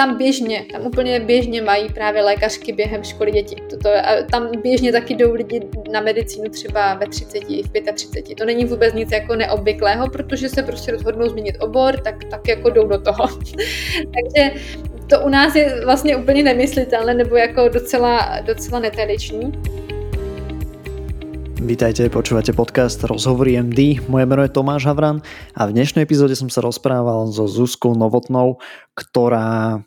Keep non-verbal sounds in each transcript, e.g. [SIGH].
tam běžně, tam úplně běžně mají právě lékařky během školy děti. Toto, a tam běžně taky jdou lidi na medicínu třeba ve 30, v 35. To není vůbec nic jako neobvyklého, protože se prostě rozhodnou změnit obor, tak, tak jako jdou do toho. [LAUGHS] Takže to u nás je vlastně úplně nemyslitelné nebo jako docela, docela netradiční. Vítajte, počúvate podcast Rozhovory MD. Moje meno je Tomáš Havran a v dnešnej epizóde som sa rozprával so Zuzkou Novotnou, ktorá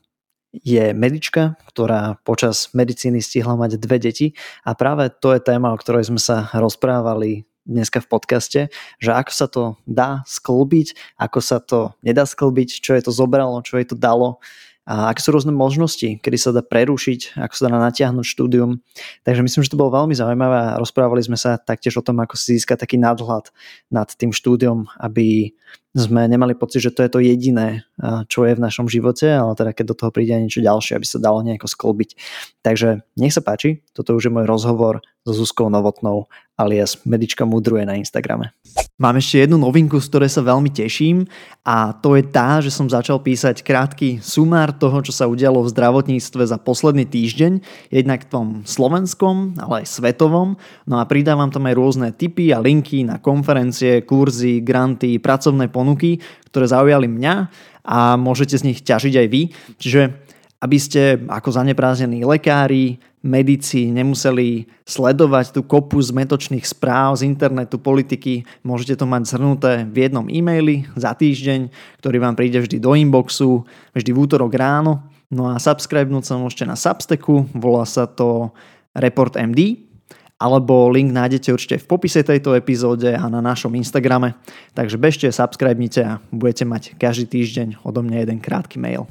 je medička, ktorá počas medicíny stihla mať dve deti a práve to je téma, o ktorej sme sa rozprávali dneska v podcaste, že ako sa to dá sklbiť, ako sa to nedá sklbiť, čo je to zobralo, čo je to dalo a aké sú rôzne možnosti, kedy sa dá prerušiť, ako sa dá natiahnuť štúdium. Takže myslím, že to bolo veľmi zaujímavé a rozprávali sme sa taktiež o tom, ako si získať taký nadhľad nad tým štúdiom, aby sme nemali pocit, že to je to jediné, čo je v našom živote, ale teda keď do toho príde niečo ďalšie, aby sa dalo nejako sklbiť. Takže nech sa páči, toto už je môj rozhovor so Zuzkou Novotnou alias Medička Mudruje na Instagrame. Mám ešte jednu novinku, z ktorej sa veľmi teším a to je tá, že som začal písať krátky sumár toho, čo sa udialo v zdravotníctve za posledný týždeň, jednak v tom slovenskom, ale aj svetovom. No a pridávam tam aj rôzne tipy a linky na konferencie, kurzy, granty, pracovné ponuky, ktoré zaujali mňa a môžete z nich ťažiť aj vy. Čiže aby ste ako zaneprázdnení lekári, medici nemuseli sledovať tú kopu zmetočných správ z internetu, politiky. Môžete to mať zhrnuté v jednom e-maili za týždeň, ktorý vám príde vždy do inboxu, vždy v útorok ráno. No a subscribenúť sa môžete na Substacku, volá sa to Report MD, alebo link nájdete určite v popise tejto epizóde a na našom Instagrame. Takže bežte, subscribnite a budete mať každý týždeň odo mňa jeden krátky mail.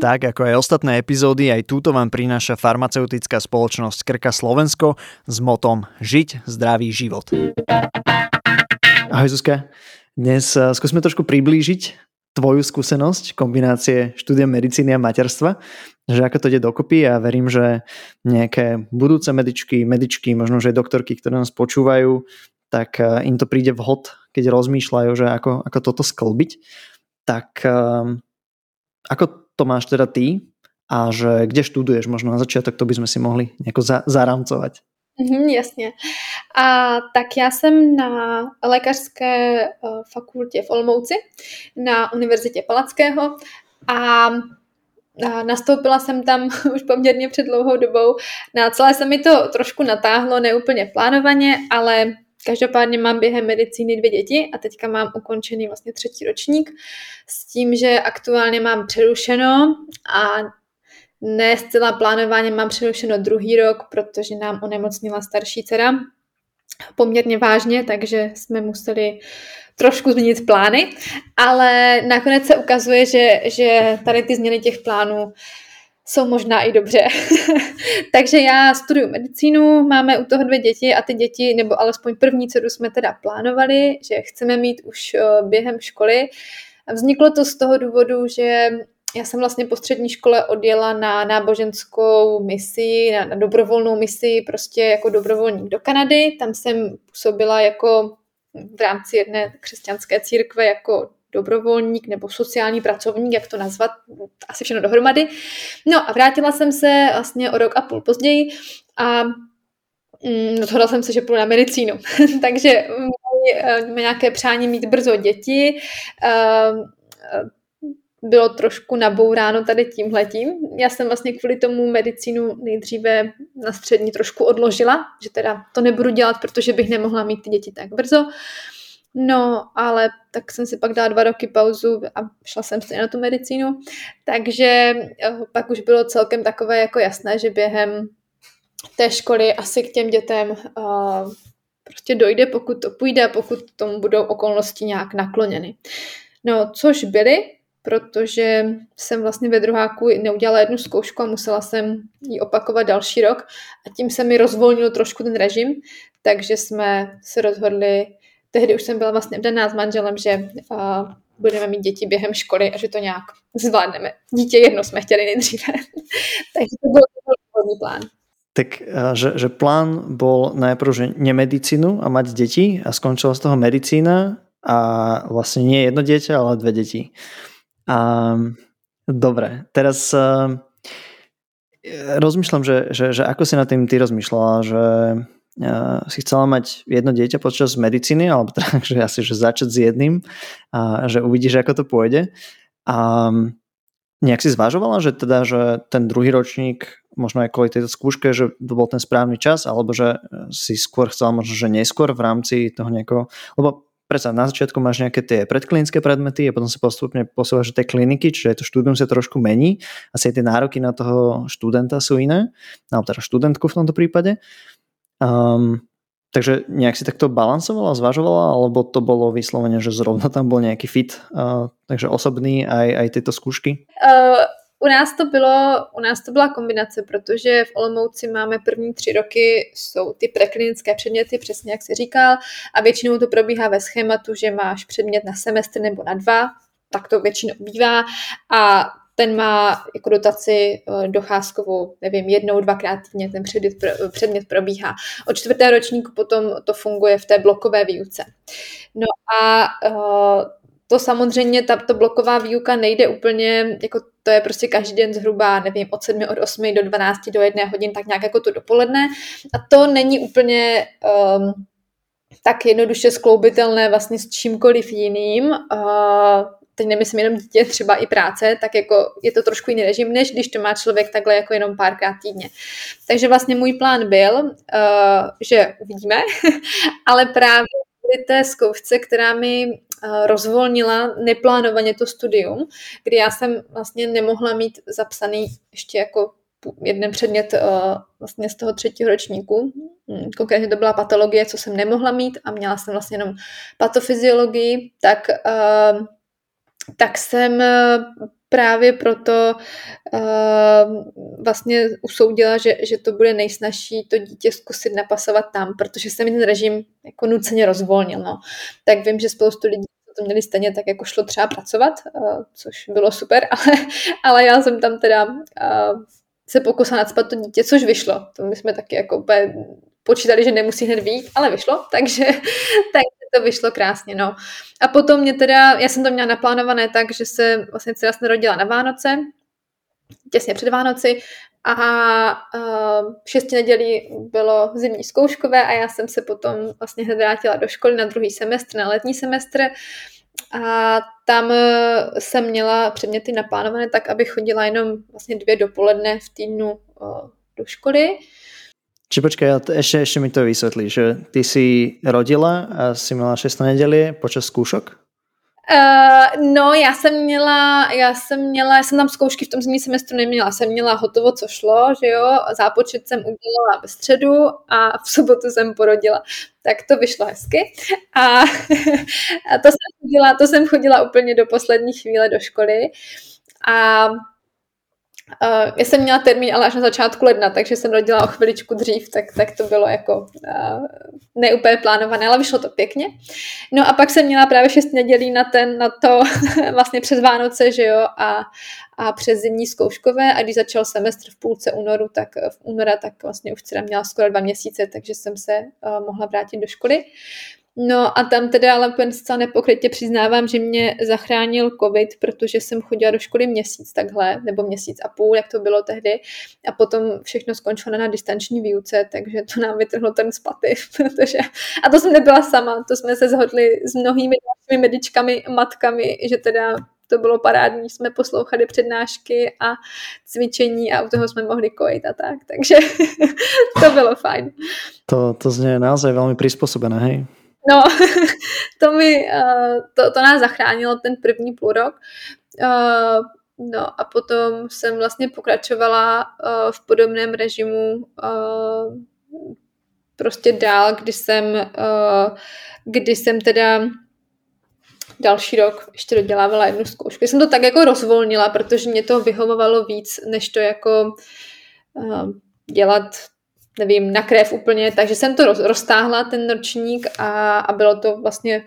Tak ako aj ostatné epizódy, aj túto vám prináša farmaceutická spoločnosť Krka Slovensko s motom Žiť zdravý život. Ahoj Zuzka, dnes eh, skúsme trošku priblížiť tvoju skúsenosť, kombinácie štúdia medicíny a materstva, že ako to ide dokopy a verím, že nejaké budúce medičky, medičky, možno že doktorky, ktoré nás počúvajú, tak eh, im to príde vhod, keď rozmýšľajú, že ako, ako toto sklbiť. Tak um, ako to máš teda ty a že kde študuješ, možno na začiatok to by sme si mohli nejako za, zaramcovať. Mm, jasně. A tak já jsem na lékařské uh, fakultě v Olmouci, na Univerzitě Palackého a a nastoupila jsem tam [LAUGHS] už poměrně před dlouhou dobou. Na celé se mi to trošku natáhlo, neúplně plánovaně, ale Každopádně mám během medicíny dvě děti a teďka mám ukončený vlastně třetí ročník s tím, že aktuálně mám přerušeno a ne zcela plánovaně mám přerušeno druhý rok, protože nám onemocnila starší dcera poměrně vážně, takže jsme museli trošku změnit plány, ale nakonec se ukazuje, že, že tady ty změny těch plánů jsou možná i dobře. [LAUGHS] Takže já studuju medicínu, máme u toho dvě děti a ty děti, nebo alespoň první dceru jsme teda plánovali, že chceme mít už eh, během školy. Vzniklo to z toho důvodu, že já jsem vlastně po střední škole odjela na náboženskou misi, na, na dobrovolnou misi, prostě jako dobrovolník do Kanady. Tam jsem působila jako v rámci jedné křesťanské církve jako dobrovolník nebo sociální pracovník, jak to nazvat, asi všechno dohromady. No a vrátila jsem se vlastně o rok a půl později a mm, rozhodla jsem se, že půjdu na medicínu. [LAUGHS] Takže mám nějaké přání mít brzo děti. Ehm, bylo trošku nabouráno tady tímhletím. Já jsem vlastně kvůli tomu medicínu nejdříve na střední trošku odložila, že teda to nebudu dělat, protože bych nemohla mít ty děti tak brzo. No, ale tak jsem si pak dala dva roky pauzu a šla jsem stejně na tu medicínu, takže eh, pak už bylo celkem takové jako jasné, že během té školy asi k těm dětem uh, prostě dojde, pokud to půjde, pokud tomu budou okolnosti nějak nakloněny. No, což byly, protože jsem vlastně ve druháku neudělala jednu zkoušku a musela jsem ji opakovat další rok a tím se mi rozvolnil trošku ten režim, takže jsme se rozhodli tehdy už jsem byla vlastně vdaná s manželem, že uh, budeme mít děti během školy a že to nějak zvládneme. Dítě jedno jsme chtěli nejdříve. [LAUGHS] Takže to byl původní plán. Tak, že, že plán bol najprv, že nemedicínu a mať deti a skončila z toho medicína a vlastne nie jedno dieťa, ale dve deti. A, dobre, teraz uh, rozmýšľam, že, že, že ako si na tým ty rozmýšľala, že uh, si chcela mať jedno dieťa počas medicíny, alebo teda, [LAUGHS] že asi že začať s jedným a že uvidíš, ako to pôjde. A nejak si zvažovala, že teda, že ten druhý ročník možno aj kvôli tejto skúške, že to bol ten správny čas, alebo že si skôr chcela možno, že neskôr v rámci toho nejakého, lebo predsa na začiatku máš nejaké tie predklinické predmety a potom sa postupne posúvaš do tej kliniky, čiže to štúdium sa trošku mení. Asi aj tie nároky na toho študenta sú iné, alebo teda študentku v tomto prípade. Um, takže nejak si takto balansovala, zvažovala, alebo to bolo vyslovene, že zrovna tam bol nejaký fit, uh, takže osobný aj, aj tieto skúšky? Uh, u nás to bylo, u nás to byla kombinace, protože v Olomouci máme první tři roky, jsou ty preklinické předměty, přesně jak si říkal, a většinou to probíhá ve schématu, že máš předmět na semestr nebo na dva, tak to většinou bývá a ten má jako dotaci eh, docházkovou, nevím, jednou, dvakrát týdně ten předmět, předmět probíhá. Od čtvrté ročníku potom to funguje v té blokové výuce. No a uh, to samozřejmě, ta to bloková výuka nejde úplně, jako to je prostě každý den zhruba, nevím, od 7, od 8 do 12 do 1 hodin, tak nějak jako to dopoledne. A to není úplně um, tak jednoduše skloubitelné vlastně s čímkoliv jiným. Uh, teď nemyslím jenom dítě, třeba i práce, tak jako je to trošku jiný režim, než když to má člověk takhle jako jenom párkrát týdně. Takže vlastně můj plán byl, uh, že uvidíme, [LAUGHS] ale právě té zkoušce, která mi rozvolnila neplánovaně to studium, kdy já jsem vlastně nemohla mít zapsaný ještě jako jeden předmět uh, vlastně z toho třetího ročníku. Hmm, konkrétně to byla patologie, co jsem nemohla mít a měla jsem vlastně jenom patofyziologii, tak, uh, tak jsem právě proto uh, vlastně usoudila, že, že to bude nejsnažší to dítě zkusit napasovat tam, protože se mi ten režim jako nuceně rozvolnil. No. Tak vím, že spoustu lidí to měli stejně tak jako šlo třeba pracovat, uh, což bylo super, [LAUGHS] ale, ale já jsem tam teda uh, se pokusila nadspat to dítě, což vyšlo. To my jsme taky jako úplně počítali, že nemusí hned výjít, ale vyšlo, takže, [LAUGHS] tak to vyšlo krásně, no. A potom mě teda, já jsem to měla naplánované tak, že se vlastně dcera se narodila na Vánoce, těsně před Vánoci a uh, šesti nedělí bylo zimní zkouškové a já jsem se potom vlastně hned vrátila do školy na druhý semestr, na letní semestr a tam jsem měla předměty naplánované tak, aby chodila jenom vlastně dvě dopoledne v týdnu uh, do školy Či počkaj, ešte, ešte mi to vysvetlí, že ty si rodila a si měla 6 neděli počas zkoušok? Uh, no, já jsem měla, já jsem měla, já jsem tam zkoušky v tom zimním semestru neměla, jsem měla hotovo, co šlo, že jo, zápočet jsem udělala ve středu a v sobotu jsem porodila. Tak to vyšlo hezky. A, [LAUGHS] a to, jsem chodila, to jsem chodila úplně do poslední chvíle do školy. A Uh, já jsem měla termín, ale až na začátku ledna, takže jsem rodila o chviličku dřív, tak, tak to bylo jako uh, neúplně plánované, ale vyšlo to pěkně. No a pak jsem měla právě šest nedělí na, ten, na to [LAUGHS] vlastně přes Vánoce, že jo, a, a přes zimní zkouškové a když začal semestr v půlce únoru, tak v února, tak vlastně už dcera měla skoro dva měsíce, takže jsem se uh, mohla vrátit do školy. No a tam teda ale úplně zcela nepokrytě přiznávám, že mě zachránil covid, protože jsem chodila do školy měsíc takhle, nebo měsíc a půl, jak to bylo tehdy. A potom všechno skončilo na distanční výuce, takže to nám vytrhlo ten spaty, [LAUGHS] protože... A to jsem nebyla sama, to jsme se zhodli s mnohými dalšími medičkami, matkami, že teda to bylo parádní, jsme poslouchali přednášky a cvičení a u toho jsme mohli kojit a tak, takže [LAUGHS] to bylo fajn. To, to zně naozaj velmi přizpůsobené, hej? No, [LAUGHS] to, mi, uh, to, to nás zachránilo ten první půl rok. Uh, no a potom jsem vlastně pokračovala uh, v podobném režimu prostě dál, kdy jsem, kdy jsem teda další rok ještě dodělávala jednu zkoušku. Jsem to tak jako rozvolnila, protože mě to vyhovovalo víc, než to jako dělat nevím, na krev úplně, takže jsem to roz, roztáhla, ten ročník a, a bylo to vlastně,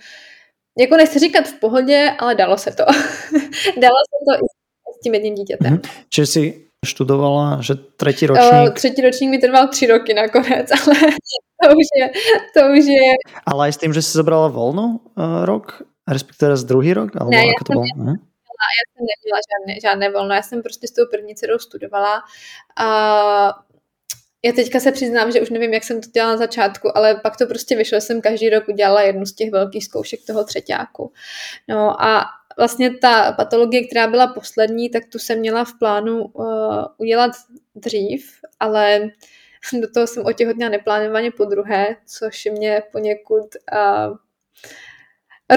jako nechci říkat v pohodě, ale dalo se to. [LAUGHS] dalo se to i s tím jedním dítětem. Mm-hmm. Čiže si študovala, že třetí ročník? Uh, třetí ročník mi trval tři roky nakonec, [LAUGHS] ale to už je, to už je... Ale i s tím, že jsi zabrala volno uh, rok, respektive z druhý rok? Alebo ne, jako to bylo? Neměla, já jsem neměla žádné, žádné volno, já jsem prostě s tou první dcerou studovala. Uh, já teďka se přiznám, že už nevím, jak jsem to dělala na začátku, ale pak to prostě vyšlo, jsem každý rok udělala jednu z těch velkých zkoušek toho třetíku. No a vlastně ta patologie, která byla poslední, tak tu jsem měla v plánu uh, udělat dřív, ale [LAUGHS] do toho jsem otěhotněla neplánovaně po druhé, což mě poněkud uh,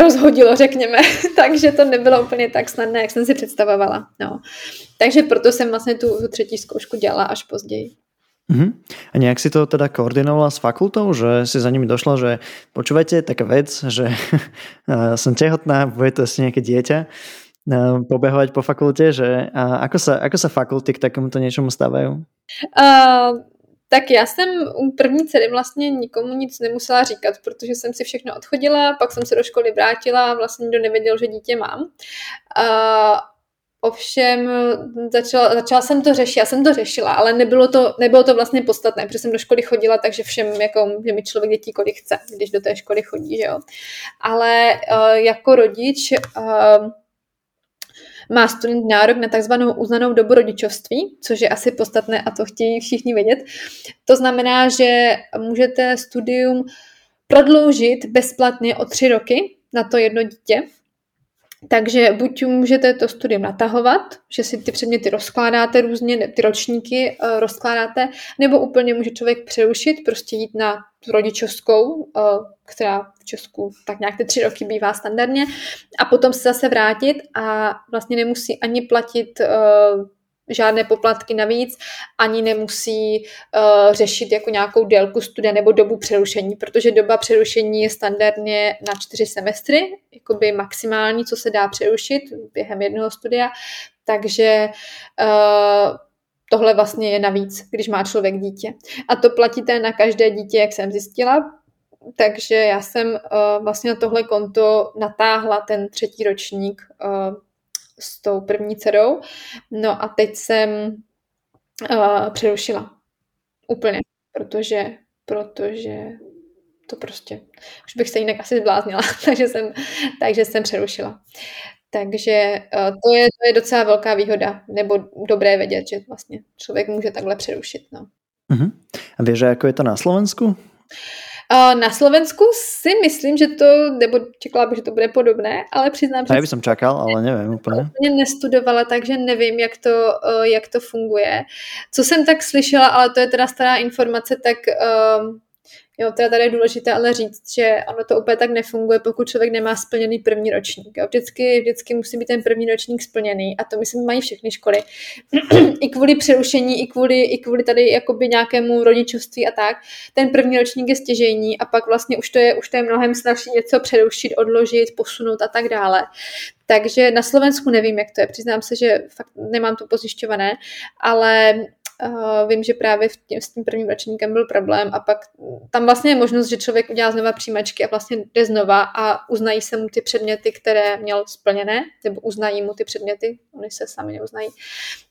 rozhodilo, řekněme. [LAUGHS] Takže to nebylo úplně tak snadné, jak jsem si představovala. No. Takže proto jsem vlastně tu třetí zkoušku dělala až později. Uh-huh. A nejak si to teda koordinovala s fakultou, že si za nimi došla, že počúvajte, taká vec, že [LAUGHS] som tehotná, bude to asi nejaké dieťa, pobehovať po fakulte, že a ako sa, ako sa fakulty k takémuto něčemu stávají? Uh, tak já jsem u první dcery vlastně nikomu nic nemusela říkat, protože jsem si všechno odchodila, pak jsem se do školy vrátila a vlastně nikdo nevěděl, že dítě mám. Uh, Ovšem začala, začala jsem to řešit, já jsem to řešila, ale nebylo to, nebylo to vlastně podstatné, protože jsem do školy chodila, takže všem, jako, že mi člověk dětí kolik chce, když do té školy chodí, že jo. Ale uh, jako rodič uh, má student nárok na takzvanou uznanou dobu rodičovství, což je asi podstatné a to chtějí všichni vědět. To znamená, že můžete studium prodloužit bezplatně o tři roky na to jedno dítě, takže buď můžete to studium natahovat, že si ty předměty rozkládáte různě, ty ročníky uh, rozkládáte, nebo úplně může člověk přerušit, prostě jít na rodičovskou, uh, která v Česku tak nějak ty tři roky bývá standardně, a potom se zase vrátit a vlastně nemusí ani platit uh, žádné poplatky navíc, ani nemusí uh, řešit jako nějakou délku studia nebo dobu přerušení, protože doba přerušení je standardně na čtyři semestry, jakoby maximální, co se dá přerušit během jednoho studia, takže uh, tohle vlastně je navíc, když má člověk dítě. A to platíte na každé dítě, jak jsem zjistila, takže já jsem uh, vlastně na tohle konto natáhla ten třetí ročník uh, s tou první dcerou. No a teď jsem uh, přerušila. Úplně. Protože, protože to prostě, už bych se jinak asi zbláznila, [LAUGHS] takže jsem, takže jsem přerušila. Takže uh, to, je, to je docela velká výhoda, nebo dobré vědět, že vlastně člověk může takhle přerušit. No. Uh-huh. A víš, jako je to na Slovensku? Na Slovensku si myslím, že to, nebo čekala bych, že to bude podobné, ale přiznám, že... Já bych jsem čekal, ale nevím úplně. Úplně nestudovala, takže nevím, jak to, jak to funguje. Co jsem tak slyšela, ale to je teda stará informace, tak um, Jo, teda tady je důležité ale říct, že ono to úplně tak nefunguje, pokud člověk nemá splněný první ročník. Jo. Vždycky, vždycky musí být ten první ročník splněný a to myslím mají všechny školy. [CLEARS THROAT] I kvůli přerušení, i kvůli, i kvůli tady jakoby nějakému rodičovství a tak. Ten první ročník je stěžejní a pak vlastně už to je, už to je mnohem snažší něco přerušit, odložit, posunout a tak dále. Takže na Slovensku nevím, jak to je. Přiznám se, že fakt nemám to pozjišťované, ale Uh, vím, že právě v tím, s tím prvním ročníkem byl problém a pak tam vlastně je možnost, že člověk udělá znova přijímačky a vlastně jde znova a uznají se mu ty předměty, které měl splněné, nebo uznají mu ty předměty, oni se sami neuznají.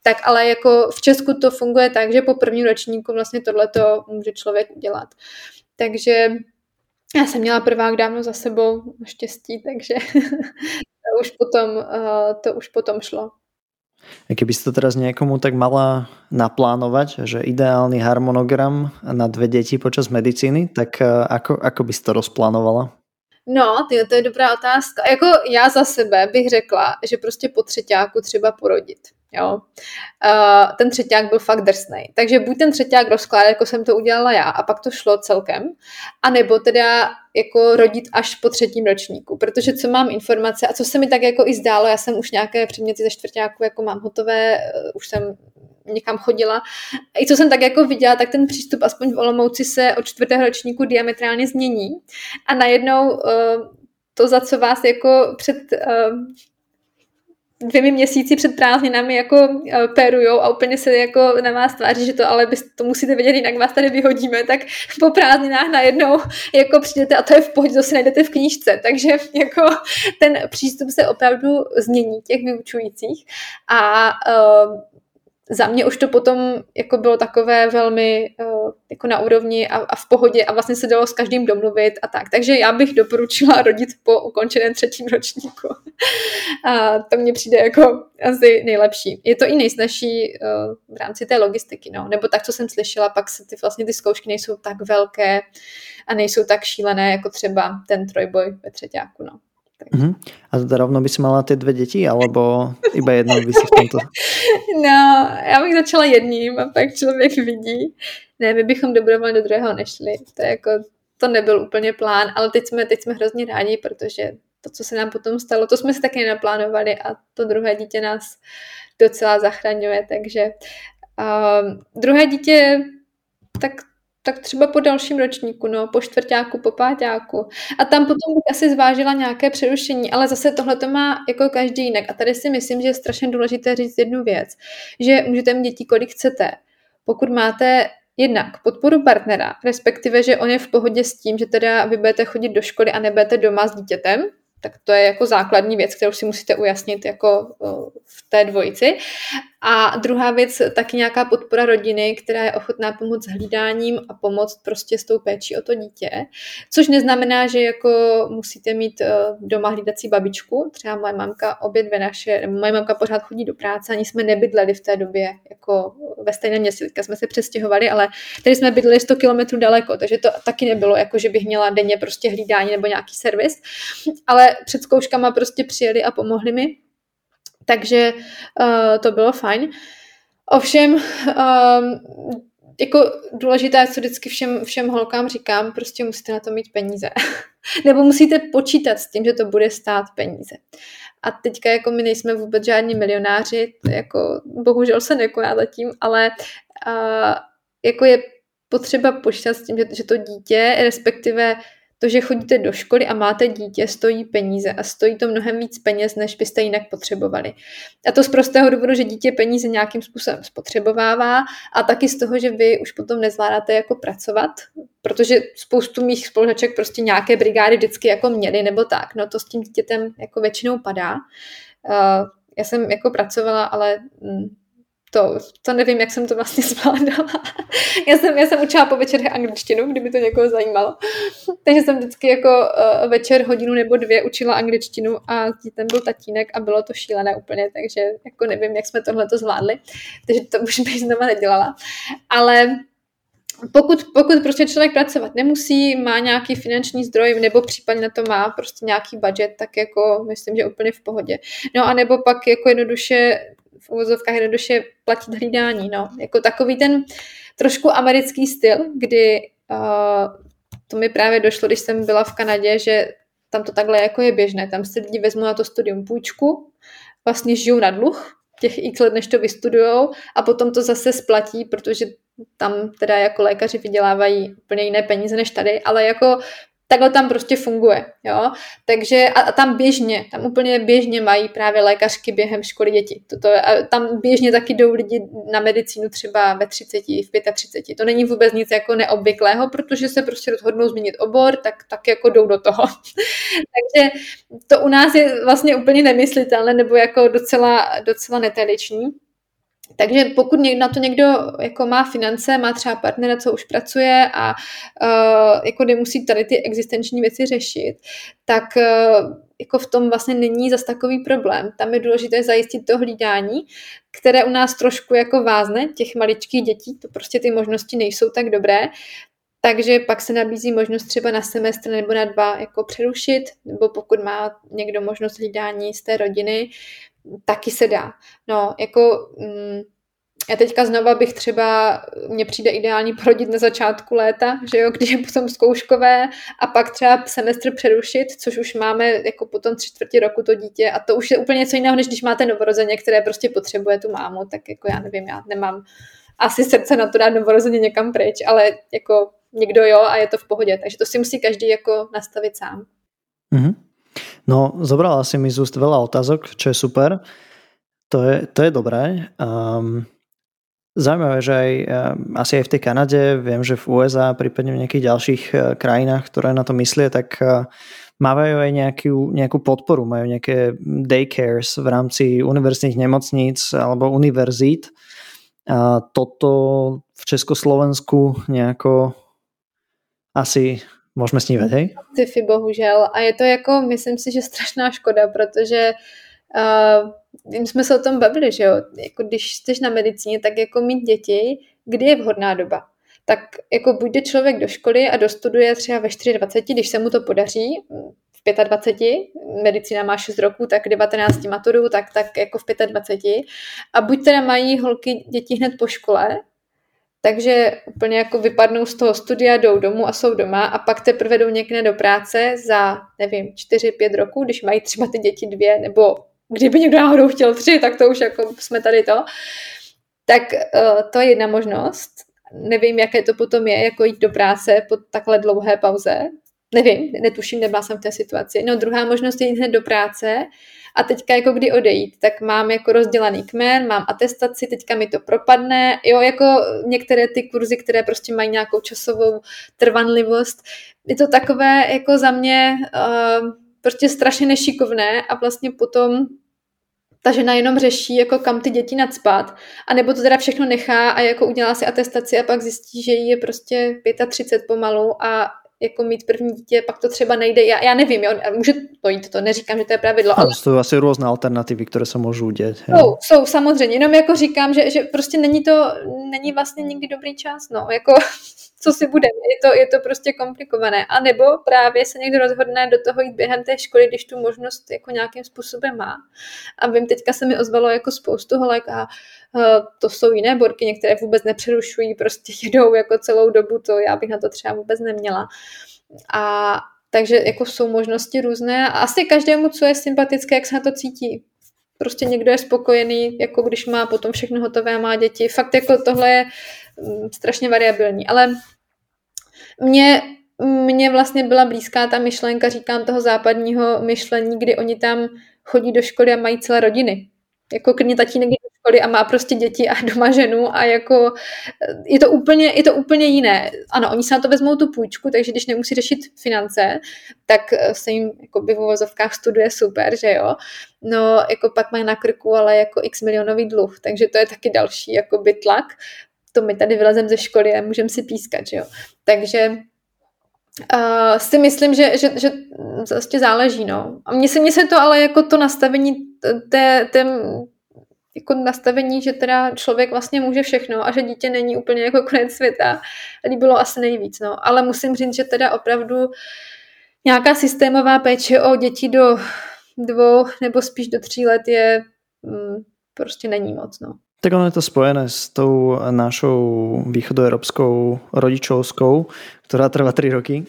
Tak ale jako v Česku to funguje tak, že po prvním ročníku vlastně tohleto může člověk udělat. Takže já jsem měla prvák dávno za sebou, naštěstí, takže [LAUGHS] to už potom, uh, to už potom šlo. Keby si to teraz niekomu tak mala naplánovať, že ideálny harmonogram na dve deti počas medicíny, tak eh, ako, ako by si to rozplánovala? No, ty, to je dobrá otázka. Jako já za sebe bych řekla, že prostě po třetíku třeba porodit. Jo. Uh, ten třetíák byl fakt drsný. Takže buď ten třetíák rozkládá, jako jsem to udělala já, a pak to šlo celkem, anebo teda jako rodit až po třetím ročníku, protože co mám informace a co se mi tak jako i zdálo, já jsem už nějaké předměty ze čtvrtáku jako mám hotové, uh, už jsem někam chodila. I co jsem tak jako viděla, tak ten přístup aspoň v Olomouci se od čtvrtého ročníku diametrálně změní a najednou uh, to, za co vás jako před uh, dvěmi měsíci před prázdninami jako uh, perujou a úplně se jako na vás tváří, že to ale byste, to musíte vědět, jinak vás tady vyhodíme, tak po prázdninách najednou jako přijdete a to je v pohodě, to si najdete v knížce. Takže jako ten přístup se opravdu změní těch vyučujících a uh, za mě už to potom jako bylo takové velmi uh, jako na úrovni a, a v pohodě a vlastně se dalo s každým domluvit a tak. Takže já bych doporučila rodit po ukončeném třetím ročníku. a to mně přijde jako asi nejlepší. Je to i nejsnažší uh, v rámci té logistiky, no. Nebo tak, co jsem slyšela, pak se ty vlastně ty zkoušky nejsou tak velké a nejsou tak šílené jako třeba ten trojboj ve třetíku, no. Uh-huh. A teda rovno by si mala ty dvě děti, alebo iba jednou by si v tomto? [LAUGHS] No, já bych začala jedním a pak člověk vidí. Ne, my bychom dobrovolně do druhého nešli. To je jako, to nebyl úplně plán, ale teď jsme, teď jsme hrozně rádi, protože to, co se nám potom stalo, to jsme si taky nenaplánovali a to druhé dítě nás docela zachraňuje, takže uh, druhé dítě, tak tak třeba po dalším ročníku, no, po čtvrtáku, po pátáku. A tam potom bych asi zvážila nějaké přerušení, ale zase tohle to má jako každý jinak. A tady si myslím, že je strašně důležité říct jednu věc, že můžete mít děti, kolik chcete. Pokud máte jednak podporu partnera, respektive, že on je v pohodě s tím, že teda vy budete chodit do školy a nebudete doma s dítětem, tak to je jako základní věc, kterou si musíte ujasnit jako v té dvojici. A druhá věc, taky nějaká podpora rodiny, která je ochotná pomoct s hlídáním a pomoct prostě s tou péčí o to dítě. Což neznamená, že jako musíte mít eh, doma hlídací babičku. Třeba moje mamka, obě dvě naše, moje mamka pořád chodí do práce, ani jsme nebydleli v té době jako ve stejném městě. Teďka jsme se přestěhovali, ale tady jsme bydleli 100 kilometrů daleko, takže to taky nebylo, jako že bych měla denně prostě hlídání nebo nějaký servis. Ale před zkouškama prostě přijeli a pomohli mi takže uh, to bylo fajn. Ovšem, um, jako důležité co vždycky všem, všem holkám říkám, prostě musíte na to mít peníze. [LAUGHS] Nebo musíte počítat s tím, že to bude stát peníze. A teďka jako my nejsme vůbec žádní milionáři, jako bohužel se nekoná zatím, ale uh, jako je potřeba počítat s tím, že, že to dítě, respektive to, že chodíte do školy a máte dítě, stojí peníze a stojí to mnohem víc peněz, než byste jinak potřebovali. A to z prostého důvodu, že dítě peníze nějakým způsobem spotřebovává a taky z toho, že vy už potom nezvládáte jako pracovat, protože spoustu mých spolužaček prostě nějaké brigády vždycky jako měly nebo tak. No to s tím dítětem jako většinou padá. Uh, já jsem jako pracovala, ale mm, to, to nevím, jak jsem to vlastně [LAUGHS] zvládala. já, jsem, já jsem učila po večerech angličtinu, kdyby to někoho zajímalo. Takže jsem vždycky jako uh, večer hodinu nebo dvě učila angličtinu a ten byl tatínek a bylo to šílené úplně, takže jako nevím, jak jsme tohle to zvládli. Takže to už bych znova nedělala. Ale pokud, pokud prostě člověk pracovat nemusí, má nějaký finanční zdroj, nebo případně na to má prostě nějaký budget, tak jako myslím, že úplně v pohodě. No a nebo pak jako jednoduše v uvozovkách jednoduše platit hlídání. No. Jako takový ten trošku americký styl, kdy uh, to mi právě došlo, když jsem byla v Kanadě, že tam to takhle jako je běžné. Tam si lidi vezmou na to studium půjčku, vlastně žijou na dluh, těch x let, než to vystudujou a potom to zase splatí, protože tam teda jako lékaři vydělávají úplně jiné peníze než tady, ale jako takhle tam prostě funguje, jo. Takže a, a tam běžně, tam úplně běžně mají právě lékařky během školy děti. Toto, a tam běžně taky jdou lidi na medicínu třeba ve 30, v 35. To není vůbec nic jako neobvyklého, protože se prostě rozhodnou změnit obor, tak, tak jako jdou do toho. [LAUGHS] Takže to u nás je vlastně úplně nemyslitelné nebo jako docela, docela netradiční. Takže pokud na to někdo jako má finance, má třeba partnera, co už pracuje a uh, jako nemusí tady ty existenční věci řešit, tak uh, jako v tom vlastně není zas takový problém. Tam je důležité zajistit to hlídání, které u nás trošku jako vázne, těch maličkých dětí, to prostě ty možnosti nejsou tak dobré, takže pak se nabízí možnost třeba na semestr nebo na dva jako přerušit, nebo pokud má někdo možnost hlídání z té rodiny, taky se dá. No, jako mm, já teďka znova bych třeba, mně přijde ideální porodit na začátku léta, že jo, když je potom zkouškové a pak třeba semestr přerušit, což už máme jako potom tři čtvrtě roku to dítě a to už je úplně něco jiného, než když máte novorozeně, které prostě potřebuje tu mámu, tak jako já nevím, já nemám asi srdce na to dát novorozeně někam pryč, ale jako někdo jo a je to v pohodě, takže to si musí každý jako nastavit sám. Mm-hmm. No, zobrala si mi z úst veľa otázok, čo je super. To je, to je dobré. Um, Zaujímavé, že aj, ehm, asi aj v tej Kanade, viem, že v USA, prípadne v nejakých ďalších e, krajinách, ktoré na to myslia, tak e, mávajú aj nejakú, nejakú podporu, majú nejaké daycares v rámci univerzitných nemocníc alebo univerzít, A toto v Československu nejako asi můžeme snívať, hej? Sci-fi bohužel. A je to jako, myslím si, že strašná škoda, protože uh, jsme se o tom bavili, že jo, jako když jsi na medicíně, tak jako mít děti, kdy je vhodná doba? Tak jako buď jde člověk do školy a dostuduje třeba ve 24, když se mu to podaří, v 25, medicína má 6 roků, tak 19 maturu, tak, tak jako v 25. A buď teda mají holky děti hned po škole, takže úplně jako vypadnou z toho studia, jdou domů a jsou doma a pak teprve jdou někde do práce za, nevím, 4-5 roků, když mají třeba ty děti dvě, nebo kdyby někdo náhodou chtěl tři, tak to už jako jsme tady to. Tak uh, to je jedna možnost. Nevím, jaké to potom je, jako jít do práce po takhle dlouhé pauze. Nevím, netuším, nebyla jsem v té situaci. No druhá možnost je jít hned do práce a teďka jako kdy odejít, tak mám jako rozdělaný kmen, mám atestaci, teďka mi to propadne, jo, jako některé ty kurzy, které prostě mají nějakou časovou trvanlivost, je to takové jako za mě uh, prostě strašně nešikovné a vlastně potom ta žena jenom řeší, jako kam ty děti nadspat, nebo to teda všechno nechá a jako udělá si atestaci a pak zjistí, že jí je prostě 35 pomalu a jako mít první dítě, pak to třeba nejde, já, já nevím, jo, může to jít, to neříkám, že to je pravidlo. Ale jsou asi různé alternativy, které se můžou udělat. Jsou, jsou, samozřejmě, jenom jako říkám, že, že prostě není to, není vlastně nikdy dobrý čas, no, jako co si bude, je to, je to prostě komplikované. A nebo právě se někdo rozhodne do toho jít během té školy, když tu možnost jako nějakým způsobem má. A vím, teďka se mi ozvalo jako spoustu holek a uh, to jsou jiné borky, některé vůbec nepřerušují, prostě jedou jako celou dobu, to já bych na to třeba vůbec neměla. A takže jako jsou možnosti různé a asi každému, co je sympatické, jak se na to cítí. Prostě někdo je spokojený, jako když má potom všechno hotové a má děti. Fakt jako tohle je mm, strašně variabilní. Ale mě, mě vlastně byla blízká ta myšlenka, říkám, toho západního myšlení, kdy oni tam chodí do školy a mají celé rodiny. Jako klidně tatínek do školy a má prostě děti a doma ženu a jako je to úplně, je to úplně jiné. Ano, oni se na to vezmou tu půjčku, takže když nemusí řešit finance, tak se jim jako by v uvozovkách studuje super, že jo. No, jako pak mají na krku ale jako x milionový dluh, takže to je taky další jako by tlak to my tady vylezem ze školy a můžeme si pískat, že jo. Takže uh, si myslím, že, že, že vlastně záleží, no. A mně se, mně se to ale jako to nastavení té, té, jako nastavení, že teda člověk vlastně může všechno a že dítě není úplně jako konec světa, líbilo asi nejvíc, no. Ale musím říct, že teda opravdu nějaká systémová péče o děti do dvou nebo spíš do tří let je mm, prostě není moc, no. Tak ono je to spojené s tou našou východoeurópskou rodičovskou, která trvá 3 roky.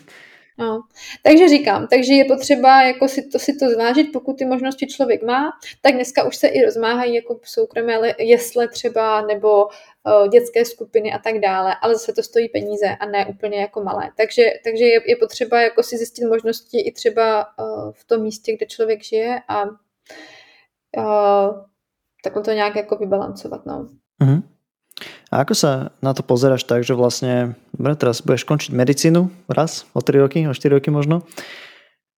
No, takže říkám, takže je potřeba jako si to, si to zvážit, pokud ty možnosti člověk má, tak dneska už se i rozmáhají jako soukromé jesle třeba nebo uh, dětské skupiny a tak dále, ale zase to stojí peníze a ne úplně jako malé. Takže, takže je, je potřeba jako si zjistit možnosti i třeba uh, v tom místě, kde člověk žije a uh, tak to nějak jako vybalancovat. No. Uh-huh. A ako sa na to pozeráš tak, že vlastne, dobre, teraz budeš končiť medicínu raz, o 3 roky, o 4 roky možno.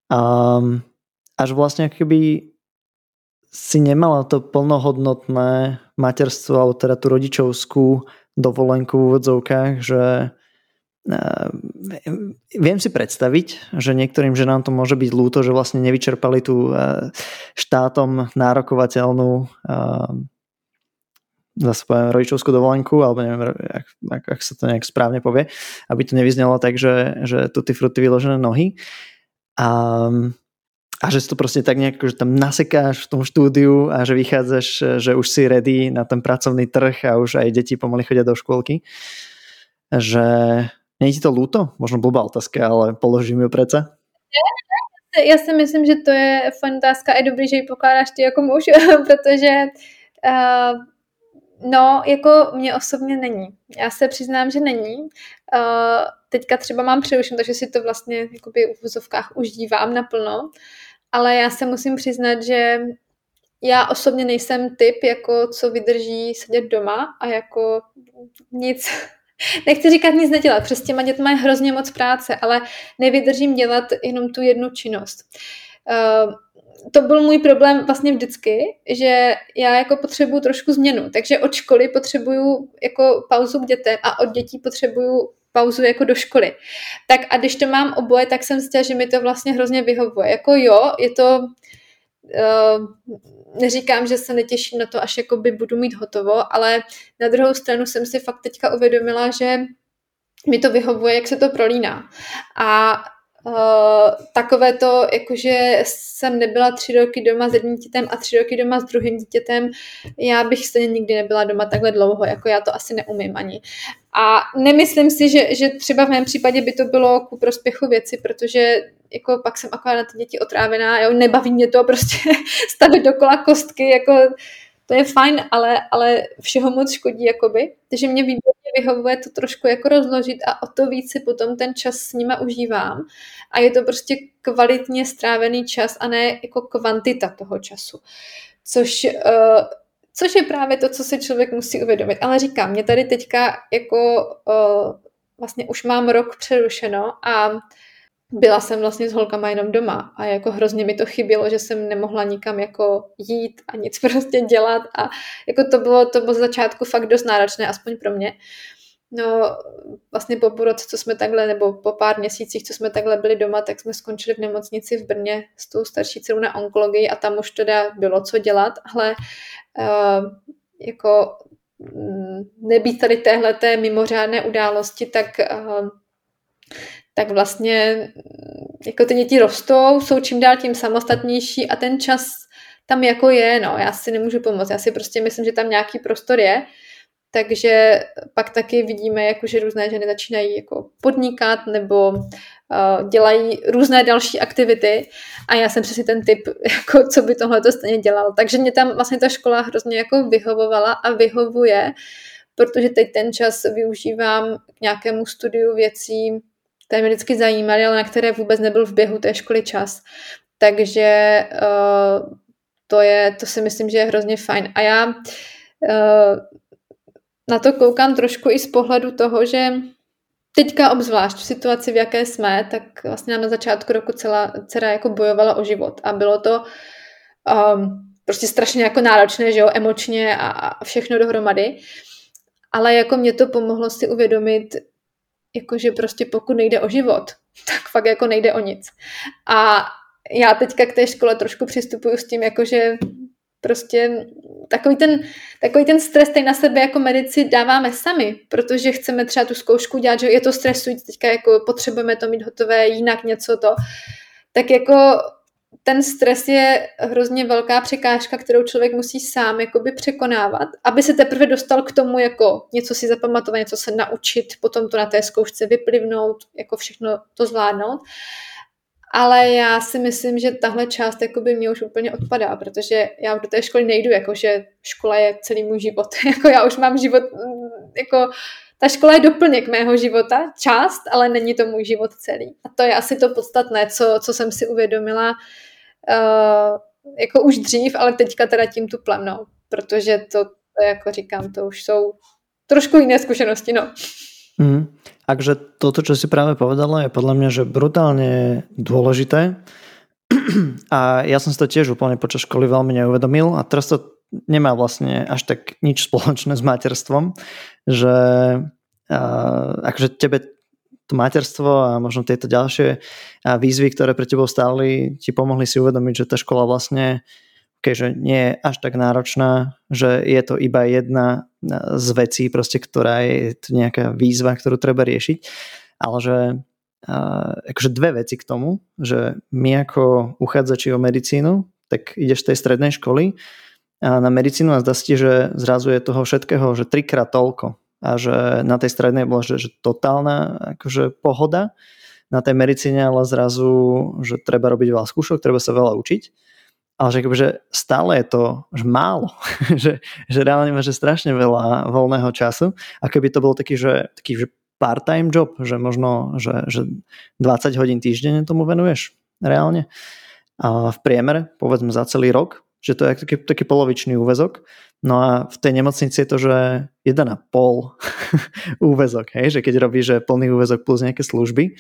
A, až vlastne keby si nemala to plnohodnotné materstvo, alebo teda tú rodičovskú dovolenku v úvodzovkách, že viem si predstaviť, že niektorým ženám to môže byť ľúto, že vlastne nevyčerpali tú štátom nárokovateľnú zase rodičovskú dovolenku, alebo neviem, ak, ak, ak sa to nejak správne povie, aby to nevyznelo tak, že, že tu ty fruty vyložené nohy. A, a že si to prostě tak nejak, že tam nasekáš v tom štúdiu a že vychádzaš, že už si ready na ten pracovný trh a už aj deti pomaly chodia do škôlky. Že Není ti to lúto? Možno blbá otázka, ale položím ju přece. Já si myslím, že to je fajn otázka a je dobrý, že ji pokládáš ty jako muž, [LAUGHS] protože uh, no, jako mě osobně není. Já se přiznám, že není. Uh, teďka třeba mám přerušen, takže si to vlastně jakoby v vozovkách už dívám naplno, ale já se musím přiznat, že já osobně nejsem typ, jako co vydrží sedět doma a jako nic [LAUGHS] Nechci říkat nic nedělat, přes těma dětma je hrozně moc práce, ale nevydržím dělat jenom tu jednu činnost. Uh, to byl můj problém vlastně vždycky, že já jako potřebuju trošku změnu, takže od školy potřebuju jako pauzu k dětem a od dětí potřebuju pauzu jako do školy. Tak a když to mám oboje, tak jsem zjistila, že mi to vlastně hrozně vyhovuje. Jako jo, je to, uh, neříkám, že se netěším na to, až jakoby budu mít hotovo, ale na druhou stranu jsem si fakt teďka uvědomila, že mi to vyhovuje, jak se to prolíná. A Uh, takové to, jakože jsem nebyla tři roky doma s jedním dítětem a tři roky doma s druhým dítětem, já bych stejně nikdy nebyla doma takhle dlouho, jako já to asi neumím ani. A nemyslím si, že, že třeba v mém případě by to bylo ku prospěchu věci, protože jako pak jsem akorát na ty děti otrávená, jo, nebaví mě to prostě [LAUGHS] stavit dokola kostky, jako to je fajn, ale, ale všeho moc škodí, jakoby. Takže mě výborně vyhovuje to trošku jako rozložit a o to víc si potom ten čas s nima užívám. A je to prostě kvalitně strávený čas a ne jako kvantita toho času. Což, uh, což je právě to, co si člověk musí uvědomit. Ale říkám, mě tady teďka jako uh, vlastně už mám rok přerušeno a byla jsem vlastně s holkama jenom doma a jako hrozně mi to chybělo, že jsem nemohla nikam jako jít a nic [LAUGHS] prostě dělat a jako to bylo, to bylo z začátku fakt dost náročné, aspoň pro mě. No vlastně po půl roce, co jsme takhle, nebo po pár měsících, co jsme takhle byli doma, tak jsme skončili v nemocnici v Brně s tou starší dcerou na onkologii a tam už teda bylo co dělat, ale uh, jako mm, nebýt tady téhleté mimořádné události, tak uh, tak vlastně jako ty děti rostou, jsou čím dál tím samostatnější a ten čas tam jako je, no, já si nemůžu pomoct, já si prostě myslím, že tam nějaký prostor je, takže pak taky vidíme, jako, že různé ženy začínají jako podnikat nebo uh, dělají různé další aktivity a já jsem přesně ten typ, [LAUGHS] jako, co by tohle to stejně dělal. Takže mě tam vlastně ta škola hrozně jako vyhovovala a vyhovuje, protože teď ten čas využívám k nějakému studiu věcí, které mě vždycky zajímaly, ale na které vůbec nebyl v běhu té školy čas. Takže uh, to, je, to si myslím, že je hrozně fajn. A já uh, na to koukám trošku i z pohledu toho, že teďka obzvlášť v situaci, v jaké jsme, tak vlastně na začátku roku celá dcera jako bojovala o život a bylo to um, prostě strašně jako náročné, že jo, emočně a, a všechno dohromady. Ale jako mě to pomohlo si uvědomit, jakože prostě pokud nejde o život, [LAUGHS] tak fakt jako nejde o nic. A já teďka k té škole trošku přistupuju s tím, jakože prostě takový ten, takový ten stres tady na sebe jako medici dáváme sami, protože chceme třeba tu zkoušku dělat, že je to stresující, teďka jako potřebujeme to mít hotové, jinak něco to, tak jako ten stres je hrozně velká překážka, kterou člověk musí sám jakoby překonávat, aby se teprve dostal k tomu jako něco si zapamatovat, něco se naučit, potom to na té zkoušce vyplivnout, jako všechno to zvládnout. Ale já si myslím, že tahle část jakoby mě už úplně odpadá, protože já do té školy nejdu, jako že škola je celý můj život. [LAUGHS] jako já už mám život, mm, jako ta škola je doplněk mého života, část, ale není to můj život celý. A to je asi to podstatné, co, co jsem si uvědomila uh, jako už dřív, ale teďka teda tím tu plemnou, protože to, to, jako říkám, to už jsou trošku jiné zkušenosti, no. Mm. Takže toto, čo si práve povedala, je podľa mňa, že brutálne dôležité. [CLEARS THROAT] A ja som si to tiež úplne počas školy veľmi neuvedomil a teraz to nemá vlastne až tak nič spoločné s materstvom, že uh, akože tebe to materstvo a možno tieto ďalšie výzvy, ktoré pre tebou stáli, ti pomohli si uvedomiť, že tá škola vlastne okay, že nie je až tak náročná, že je to iba jedna z vecí, proste, ktorá je nejaká výzva, ktorú treba riešiť, ale že uh, akože dve veci k tomu, že my ako uchádzači o medicínu, tak ideš z tej strednej školy na medicínu a zdá si, že zrazu je toho všetkého, že trikrát toľko. A že na tej strednej bola že, že totálna akože pohoda, na tej medicíne ale zrazu, že treba robiť veľa skúšok, treba sa veľa učiť, ale že, že stále je to že málo, [LAUGHS] že, že reálne máš strašne veľa voľného času. A keby to bol taký, že, taký, že part-time job, že možno že, že 20 hodín týždenne tomu venuješ reálne. A v priemere, povedzme za celý rok, že to je taký, taký polovičný úvezok. No a v tej nemocnici je to, že 1,5 [LAUGHS] úvezok, hej? že keď robíš že plný úvezok plus nejaké služby.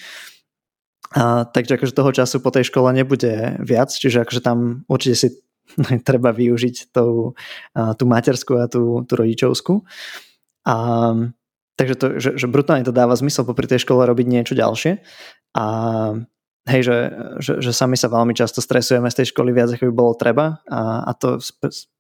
A, takže akože toho času po tej škole nebude viac, čiže akože tam určite si [LAUGHS] treba využiť tú, tú materskú a tú, tú rodičovskú. A, takže to, že, že brutálne to dáva zmysel popri tej škole robiť niečo ďalšie. A hej, že, že, že sami sa veľmi často stresujeme z tej školy viac, ako by bolo treba a, a to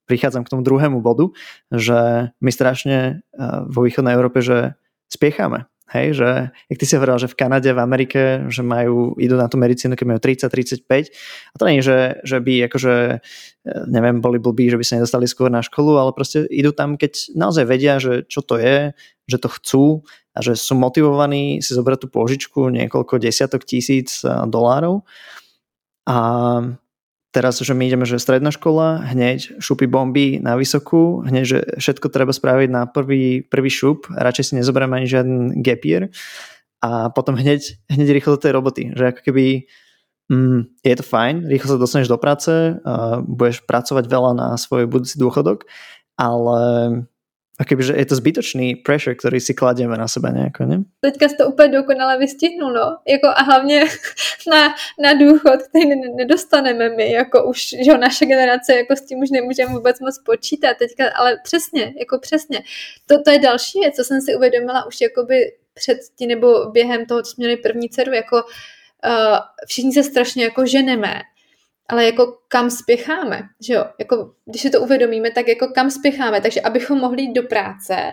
prichádzam k tomu druhému bodu, že my strašne vo východnej Európe, že spiecháme. Hej, že, jak ty si hovoril, že v Kanade, v Amerike, že majú, idú na tú medicínu, keď majú 30-35 a to je, že, že by akože, e, neviem, boli blbí, že by sa nedostali skôr na školu, ale proste idú tam, keď naozaj vedia, že čo to je, že to chcú a že sú motivovaní si zobrať tú pôžičku niekoľko desiatok tisíc e, dolárov. A teraz, že my ideme, že stredná škola, hneď šupy bomby na vysokú, hneď, že všetko treba spraviť na prvý, prvý šup, radšej si nezoberieme ani žiaden gap year a potom hneď, hneď rýchlo do tej roboty, že ako keby mm, je to fajn, rýchlo sa dostaneš do práce, uh, budeš pracovať veľa na svoj budúci dôchodok, ale a kebyže je to zbytočný pressure, který si klademe na sebe nějak, ne? Teďka jsi to úplně dokonale vystihnul, no. Jako a hlavně [LAUGHS] na, na důchod, který nedostaneme my, jako už, že naše generace, jako s tím už nemůžeme vůbec moc počítat teďka, ale přesně, jako přesně. To, to je další věc, co jsem si uvědomila už jakoby před tím nebo během toho, co jsme měli první dceru, jako uh, všichni se strašně jako ženeme ale jako kam spěcháme, že jo? Jako, když si to uvědomíme, tak jako kam spěcháme, takže abychom mohli jít do práce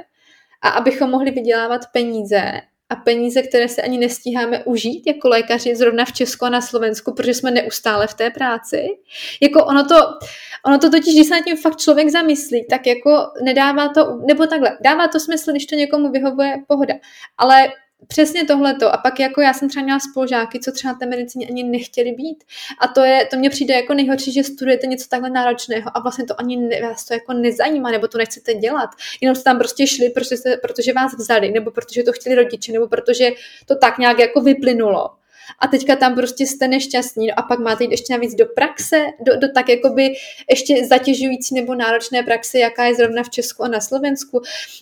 a abychom mohli vydělávat peníze a peníze, které se ani nestíháme užít jako lékaři zrovna v Česku a na Slovensku, protože jsme neustále v té práci. Jako ono to, ono to totiž, když se nad tím fakt člověk zamyslí, tak jako nedává to, nebo takhle, dává to smysl, když to někomu vyhovuje, pohoda. Ale Přesně tohleto. A pak jako já jsem třeba měla spolužáky, co třeba té medicíně ani nechtěli být. A to je, to mně přijde jako nejhorší, že studujete něco takhle náročného a vlastně to ani ne, vás to jako nezajímá, nebo to nechcete dělat. Jenom jste tam prostě šli, protože, jste, protože vás vzali, nebo protože to chtěli rodiče, nebo protože to tak nějak jako vyplynulo a teďka tam prostě jste nešťastní no a pak máte jít ještě navíc do praxe, do, do tak jakoby ještě zatěžující nebo náročné praxe, jaká je zrovna v Česku a na Slovensku.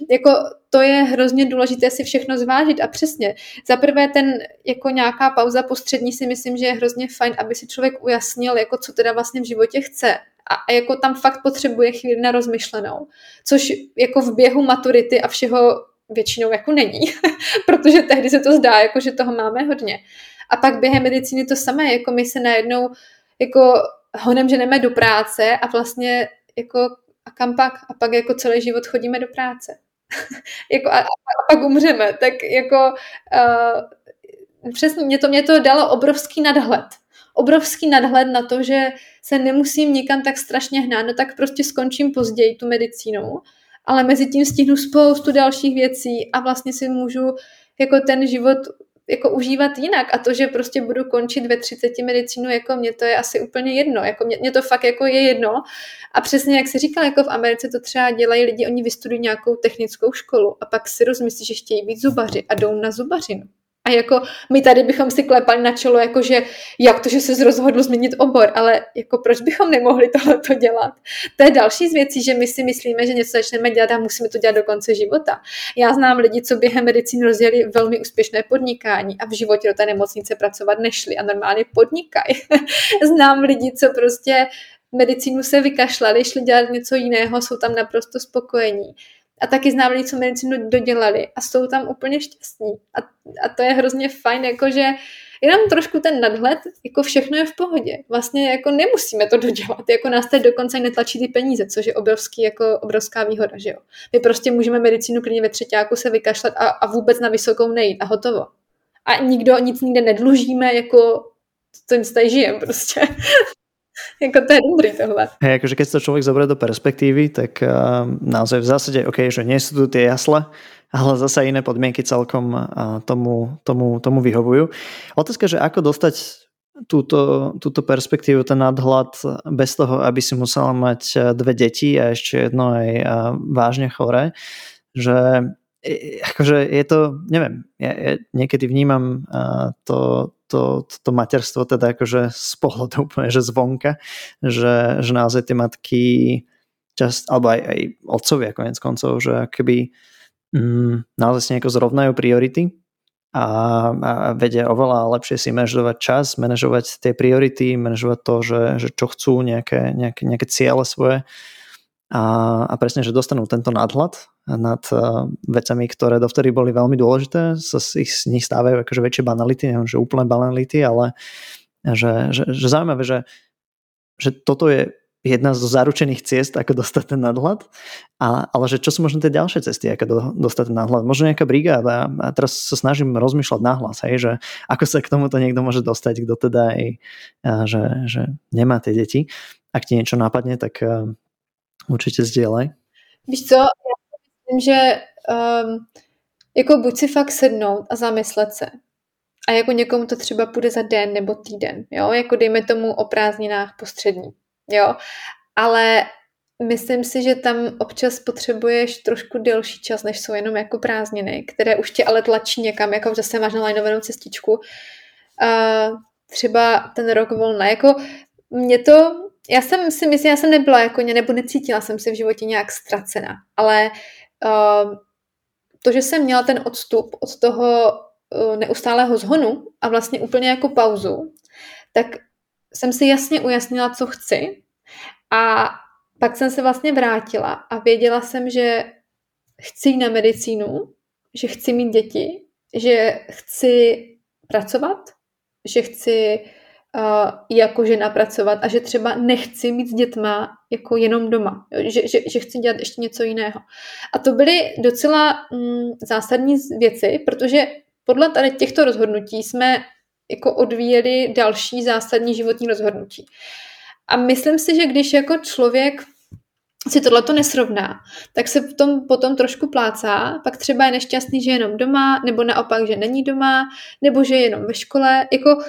Jako to je hrozně důležité si všechno zvážit a přesně. Za prvé ten jako nějaká pauza postřední si myslím, že je hrozně fajn, aby si člověk ujasnil, jako co teda vlastně v životě chce a, jako tam fakt potřebuje chvíli na rozmyšlenou, což jako v běhu maturity a všeho většinou jako není, [LAUGHS] protože tehdy se to zdá, jako že toho máme hodně. A pak během medicíny to samé, jako my se najednou jako honem ženeme do práce a vlastně jako a kam pak? A pak jako celý život chodíme do práce. [LAUGHS] jako a, a pak umřeme. Tak jako uh, přesně mě to, mě to dalo obrovský nadhled. Obrovský nadhled na to, že se nemusím nikam tak strašně hnát, no tak prostě skončím později tu medicínu, ale mezi tím stihnu spoustu dalších věcí a vlastně si můžu jako ten život jako užívat jinak. A to, že prostě budu končit ve 30 medicínu, jako mě to je asi úplně jedno, jako mě, mě to fakt jako je jedno. A přesně jak si říkal, jako v Americe to třeba dělají lidi, oni vystudují nějakou technickou školu a pak si rozmyslí, že chtějí být zubaři a jdou na zubařinu. A jako my tady bychom si klepali na čelo, jako že jak to, že se rozhodl změnit obor, ale jako proč bychom nemohli tohle dělat? To je další z věcí, že my si myslíme, že něco začneme dělat a musíme to dělat do konce života. Já znám lidi, co během medicíny rozjeli velmi úspěšné podnikání a v životě do té nemocnice pracovat nešli a normálně podnikají. [LAUGHS] znám lidi, co prostě medicínu se vykašlali, šli dělat něco jiného, jsou tam naprosto spokojení a taky znám lidi, co medicínu dodělali a jsou tam úplně šťastní. A, a to je hrozně fajn, jakože jenom trošku ten nadhled, jako všechno je v pohodě. Vlastně jako nemusíme to dodělat, jako nás teď dokonce netlačí ty peníze, což je obrovský, jako obrovská výhoda, že jo. My prostě můžeme medicínu klidně ve třetíku se vykašlat a, a vůbec na vysokou nejít a hotovo. A nikdo nic nikde nedlužíme, jako to nic tady žijeme prostě. [LAUGHS] jako to je dobrý tohle. Hej, akože keď sa to človek zoberie do perspektívy, tak uh, naozaj v zásade, OK, že nie sú tu tie jasle, ale zase iné podmienky celkom uh, tomu, tomu, tomu vyhovujú. Otázka, že ako dostať túto, túto perspektívu, ten nadhľad bez toho, aby si musela mať e, dve deti a ešte jedno aj uh, vážne choré, že akože je to, neviem, ja, ja niekedy vnímam uh, to, to, to, to materstvo teda akože z pohľadu úplne, že zvonka, že, že naozaj tie matky čas, alebo aj, aj otcovia konec koncov, že keby mm, naozaj si nejako zrovnajú priority a, a vedia oveľa lepšie si manažovať čas, manažovať tie priority, manažovať to, že, že čo chcú, nejaké, nejaké, nejaké ciele svoje a, a presne, že dostanú tento nadhľad nad uh, vecami, ktoré dovtedy boli veľmi dôležité, sa z, ich, z nich stávajú akože väčšie banality, neviem, že úplné banality, ale že, že, že zaujímavé, že, že toto je jedna zo zaručených ciest, ako dostať ten nadhľad, a, ale že čo sú možno tie ďalšie cesty, ako do, dostať ten nadhľad. Možno nejaká brigáda, a teraz sa snažím rozmýšľať nahlas, hej, že ako sa k tomuto niekto môže dostať, kto teda aj, že, že nemá tie deti. Ak ti niečo napadne, tak určitě sdělej. Víš co, myslím, že um, jako buď si fakt sednout a zamyslet se. A jako někomu to třeba půjde za den nebo týden, jo, jako dejme tomu o prázdninách postřední jo. Ale myslím si, že tam občas potřebuješ trošku delší čas, než jsou jenom jako prázdniny, které už tě ale tlačí někam, jako zase máš nalajnovanou cestičku. Uh, třeba ten rok volna, jako mě to, já jsem si myslím, já jsem nebyla jako, nebo necítila jsem se v životě nějak ztracena, ale to, že jsem měla ten odstup od toho uh, neustálého zhonu a vlastně úplně jako pauzu, tak jsem si jasně ujasnila, co chci. A pak jsem se vlastně vrátila a věděla jsem, že chci jít na medicínu, že chci mít děti, že chci pracovat, že chci uh, jako žena pracovat a že třeba nechci mít s dětma jako jenom doma, že, že, že chci dělat ještě něco jiného. A to byly docela mm, zásadní věci, protože podle tady těchto rozhodnutí jsme jako odvíjeli další zásadní životní rozhodnutí. A myslím si, že když jako člověk si tohle to nesrovná, tak se v tom potom trošku plácá, pak třeba je nešťastný, že je jenom doma, nebo naopak, že není doma, nebo že je jenom ve škole. Jako,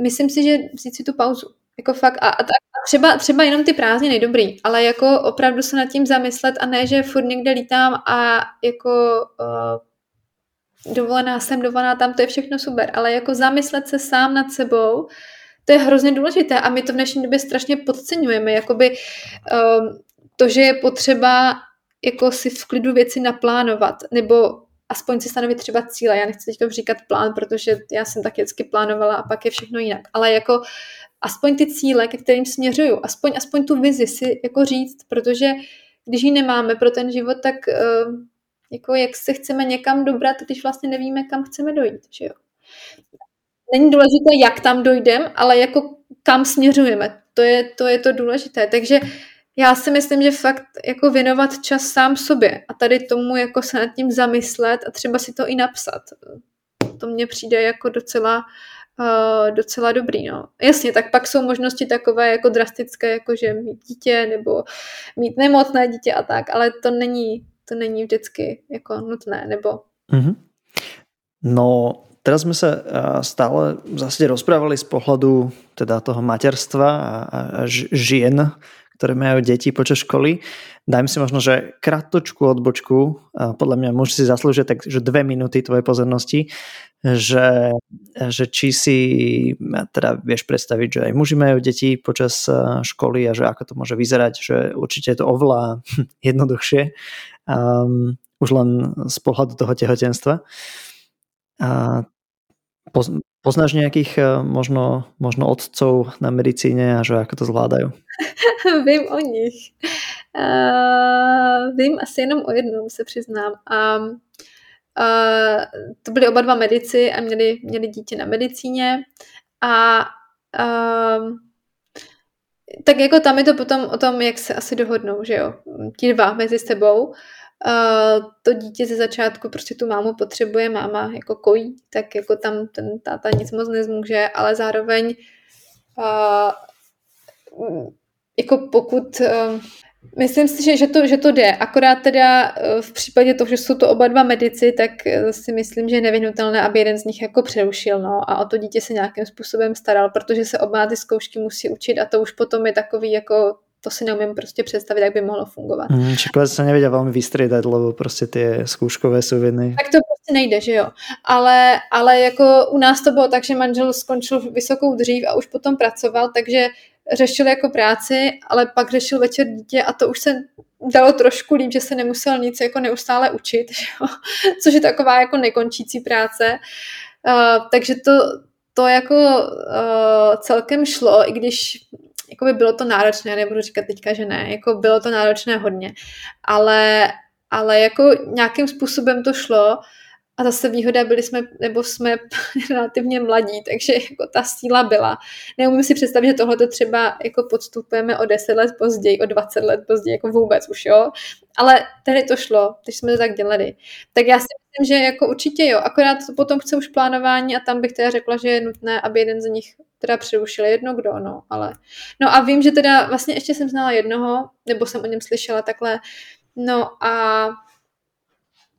myslím si, že vzít si tu pauzu. Jako fakt, a, a, třeba, třeba jenom ty prázdniny dobrý, ale jako opravdu se nad tím zamyslet a ne, že furt někde lítám a jako uh, dovolená jsem, dovolená tam, to je všechno super, ale jako zamyslet se sám nad sebou, to je hrozně důležité a my to v dnešní době strašně podceňujeme, jakoby um, to, že je potřeba jako si v klidu věci naplánovat, nebo aspoň si stanovit třeba cíle. Já nechci teď říkat plán, protože já jsem tak vždycky plánovala a pak je všechno jinak. Ale jako aspoň ty cíle, ke kterým směřuju, aspoň, aspoň tu vizi si jako říct, protože když ji nemáme pro ten život, tak uh, jako jak se chceme někam dobrat, když vlastně nevíme, kam chceme dojít, že jo není důležité, jak tam dojdeme, ale jako kam směřujeme. To je, to je to důležité. Takže já si myslím, že fakt jako věnovat čas sám sobě a tady tomu jako se nad tím zamyslet a třeba si to i napsat. To mně přijde jako docela, uh, docela dobrý. No. Jasně, tak pak jsou možnosti takové jako drastické, jako že mít dítě nebo mít nemocné dítě a tak, ale to není, to není vždycky jako nutné. Nebo... Mm-hmm. No, teraz sme sa stále zase rozprávali z pohľadu teda toho materstva a, a žien, ktoré majú deti počas školy. Dajme si možno, že kratočku odbočku, podľa mňa muži si zaslúžia tak, že dve minúty tvojej pozornosti, že, že či si teda vieš predstaviť, že aj muži majú deti počas školy a že ako to môže vyzerať, že určite je to oveľa [LAUGHS] jednoduchšie um, už len z pohľadu toho tehotenstva. A poznáš nejakých eh, možno, možno otcov na medicíne a že ako to zvládajú? [LAUGHS] vím o nich. Uh, vím asi jenom o jednom, se přiznám. A uh, to byli oba dva medici a měli, měli dítě na medicíně. A uh, tak jako tam je to potom o tom, jak se asi dohodnou, že jo, ti dva mezi sebou. To dítě ze začátku prostě tu mámu potřebuje, máma jako kojí, tak jako tam ten táta nic moc nezmůže, ale zároveň uh, jako pokud uh, Myslím si, že, že, to, že to jde. Akorát teda v případě toho, že jsou to oba dva medici, tak si myslím, že je nevyhnutelné, aby jeden z nich jako přerušil no, a o to dítě se nějakým způsobem staral, protože se oba ty zkoušky musí učit a to už potom je takový jako to si neumím prostě představit, jak by mohlo fungovat. Mm, čekala se nevěděla velmi vystřídat, lebo prostě ty zkouškové jedny. Tak to prostě nejde, že jo. Ale, ale jako u nás to bylo tak, že manžel skončil vysokou dřív a už potom pracoval, takže řešil jako práci, ale pak řešil večer dítě a to už se dalo trošku líp, že se nemusel nic jako neustále učit, [LAUGHS] což je taková jako nekončící práce. Uh, takže to, to jako uh, celkem šlo, i když jako by bylo to náročné, nebudu říkat teďka, že ne, jako bylo to náročné hodně, ale, ale jako nějakým způsobem to šlo a zase výhoda byli jsme, nebo jsme [LAUGHS] relativně mladí, takže jako ta síla byla. Neumím si představit, že tohle třeba jako podstupujeme o 10 let později, o 20 let později, jako vůbec už, jo. Ale tehdy to šlo, když jsme to tak dělali. Tak já si myslím, že jako určitě jo, akorát potom chce už plánování a tam bych teda řekla, že je nutné, aby jeden z nich teda přerušil jedno kdo, no, ale. No a vím, že teda vlastně ještě jsem znala jednoho, nebo jsem o něm slyšela takhle, no a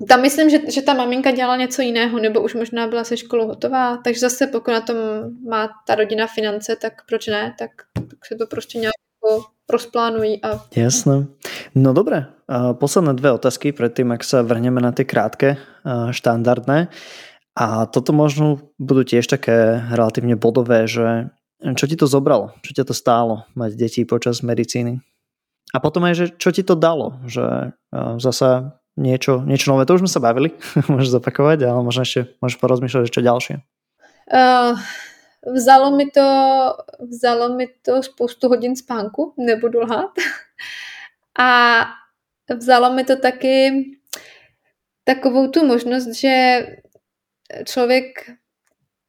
tam myslím, že, že ta maminka dělala něco jiného, nebo už možná byla se školou hotová, takže zase pokud na tom má ta rodina finance, tak proč ne, tak, tak se to prostě nějak jako rozplánují. A... Jasné. No dobré, posledné dvě otázky předtím, jak se vrhneme na ty krátké, štandardné. A toto možno budú tiež také relatívne bodové, že čo ti to zobralo? Čo ti to stálo mať deti počas medicíny? A potom aj, že čo ti to dalo? Že zasa niečo, niečo nové, to už sme sa bavili, [LAUGHS] môžeš zopakovať, ale možno ešte môžeš porozmýšľať, že čo ďalšie. Uh, vzalo mi to, vzalo mi to spoustu hodin spánku, nebudu lhát. [LAUGHS] A vzalo mi to taky takovou tu možnost, že člověk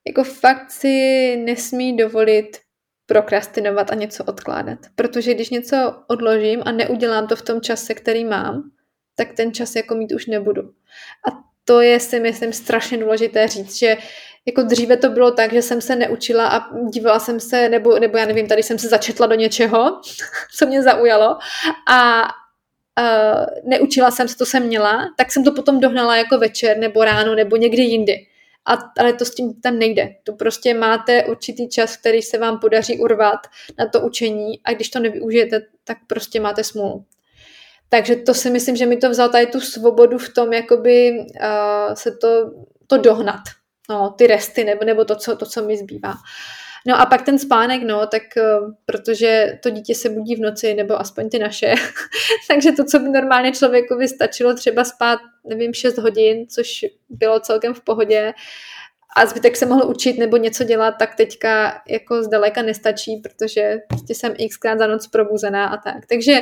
jako fakt si nesmí dovolit prokrastinovat a něco odkládat. Protože když něco odložím a neudělám to v tom čase, který mám, tak ten čas jako mít už nebudu. A to je si myslím strašně důležité říct, že jako dříve to bylo tak, že jsem se neučila a dívala jsem se, nebo, nebo já nevím, tady jsem se začetla do něčeho, [LAUGHS] co mě zaujalo a uh, neučila jsem se, to jsem měla, tak jsem to potom dohnala jako večer nebo ráno nebo někdy jindy. A, ale to s tím tam nejde. To prostě máte určitý čas, který se vám podaří urvat na to učení a když to nevyužijete, tak prostě máte smůlu. Takže to si myslím, že mi to vzal tady tu svobodu v tom, jakoby uh, se to, to dohnat. No, ty resty nebo, nebo to, co, to, co mi zbývá. No a pak ten spánek, no, tak uh, protože to dítě se budí v noci, nebo aspoň ty naše, [LAUGHS] takže to, co by normálně člověkovi stačilo třeba spát, nevím, 6 hodin, což bylo celkem v pohodě, a zbytek se mohl učit nebo něco dělat, tak teďka jako zdaleka nestačí, protože prostě jsem xkrát za noc probuzená a tak. Takže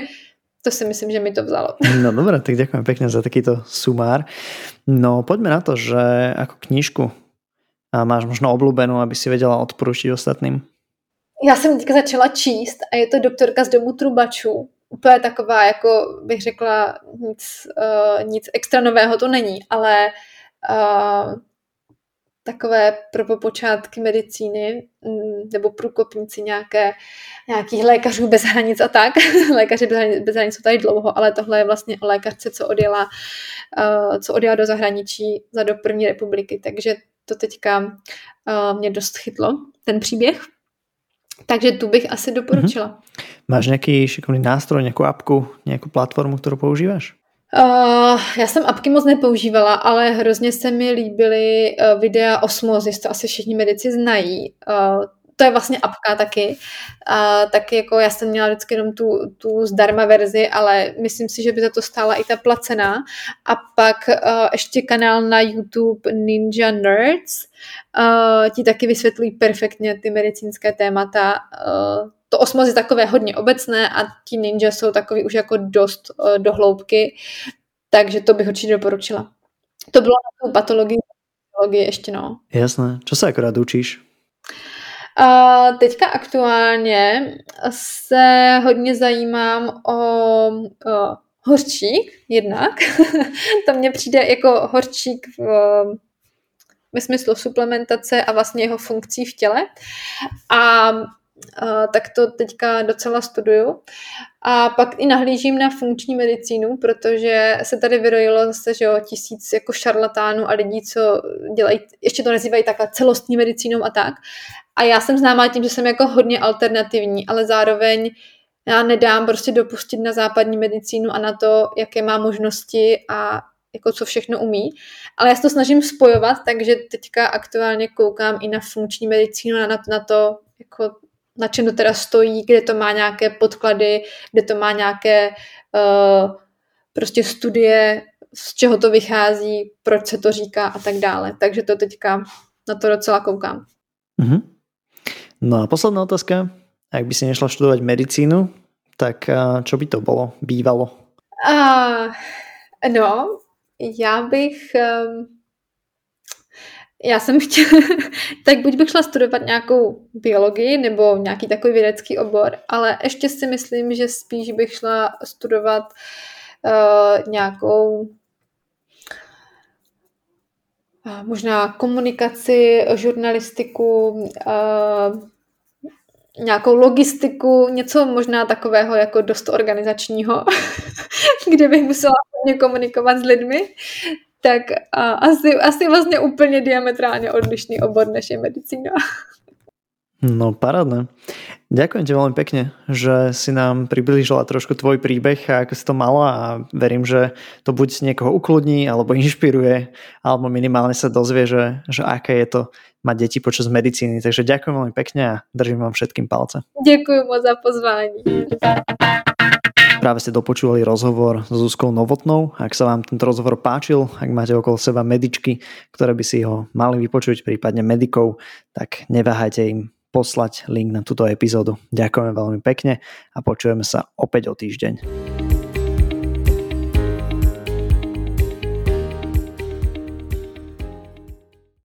to si myslím, že mi to vzalo. [LAUGHS] No dobré, tak ďakujem pekne za takýto sumár. No poďme na to, že ako máš možno oblúbenú, aby si vedela odporučiť ostatným. Já jsem teďka začala číst a je to doktorka z domu trubačů. Úplně taková, jako bych řekla, nic, uh, nic extra nového to není, ale uh, takové prvopočátky medicíny mm, nebo průkopníci nějaké, nějakých lékařů bez hranic a tak. [LAUGHS] Lékaři bez hranic, bez hranic jsou tady dlouho, ale tohle je vlastně o lékařce, co odjela, uh, co odjela do zahraničí za do první republiky. Takže to teďka uh, mě dost chytlo, ten příběh. Takže tu bych asi doporučila. Mm-hmm. Máš nějaký šikovný nástroj, nějakou apku, nějakou platformu, kterou používáš? Uh, já jsem apky moc nepoužívala, ale hrozně se mi líbily uh, videa Osmozis, to asi všichni medici znají. Uh, to je vlastně apka taky. Uh, tak jako já jsem měla vždycky jenom tu, tu zdarma verzi, ale myslím si, že by za to stála i ta placená. A pak uh, ještě kanál na YouTube Ninja Nerds. Uh, ti taky vysvětlují perfektně ty medicínské témata. Uh, to osmoz je takové hodně obecné a ti ninja jsou takový už jako dost uh, do hloubky, takže to bych určitě doporučila. To bylo na tu patologii, patologii ještě no. Jasné. Co se akorát učíš? Uh, teďka aktuálně se hodně zajímám o, o horčík jednak. [LAUGHS] to mně přijde jako horčík v, ve smyslu suplementace a vlastně jeho funkcí v těle. A tak to teďka docela studuju. A pak i nahlížím na funkční medicínu, protože se tady vyrojilo zase, že jo, tisíc jako šarlatánů a lidí, co dělají, ještě to nazývají takhle celostní medicínou a tak. A já jsem známá tím, že jsem jako hodně alternativní, ale zároveň já nedám prostě dopustit na západní medicínu a na to, jaké má možnosti a jako co všechno umí. Ale já se to snažím spojovat, takže teďka aktuálně koukám i na funkční medicínu, na, na to, jako na čem to teda stojí, kde to má nějaké podklady, kde to má nějaké uh, prostě studie, z čeho to vychází, proč se to říká a tak dále. Takže to teďka na to docela koukám. Mm-hmm. No a posledná otázka. Ak by si nešla študovať medicínu, tak čo by to bylo, bývalo? Uh, no, já bych... Um, já jsem chtěla, [LAUGHS] tak buď bych šla studovat nějakou biologii nebo nějaký takový vědecký obor, ale ještě si myslím, že spíš bych šla studovat uh, nějakou uh, možná komunikaci, žurnalistiku, uh, nějakou logistiku, něco možná takového jako dost organizačního, [LAUGHS] kde bych musela komunikovat s lidmi, tak a asi, asi vlastně úplně diametrálně odlišný obor než je medicína. No parádne. Ďakujem ti veľmi pekne, že si nám priblížila trošku tvoj príbeh a ako si to mala a verím, že to buď niekoho ukludní alebo [LAUGHS] inšpiruje, alebo minimálne sa dozvie, že, že aké je to mať deti počas medicíny. Takže ďakujem veľmi pekne a držím vám všetkým palce. Ďakujem moc za pozvání. Práve ste dopočúvali rozhovor s Zuzkou Novotnou. Ak sa vám tento rozhovor páčil, ak máte okolo seba medičky, ktoré by si ho mali vypočuť, prípadne medikov, tak neváhajte im poslať link na túto epizódu. Ďakujeme veľmi pekne a počujeme sa opäť o týždeň.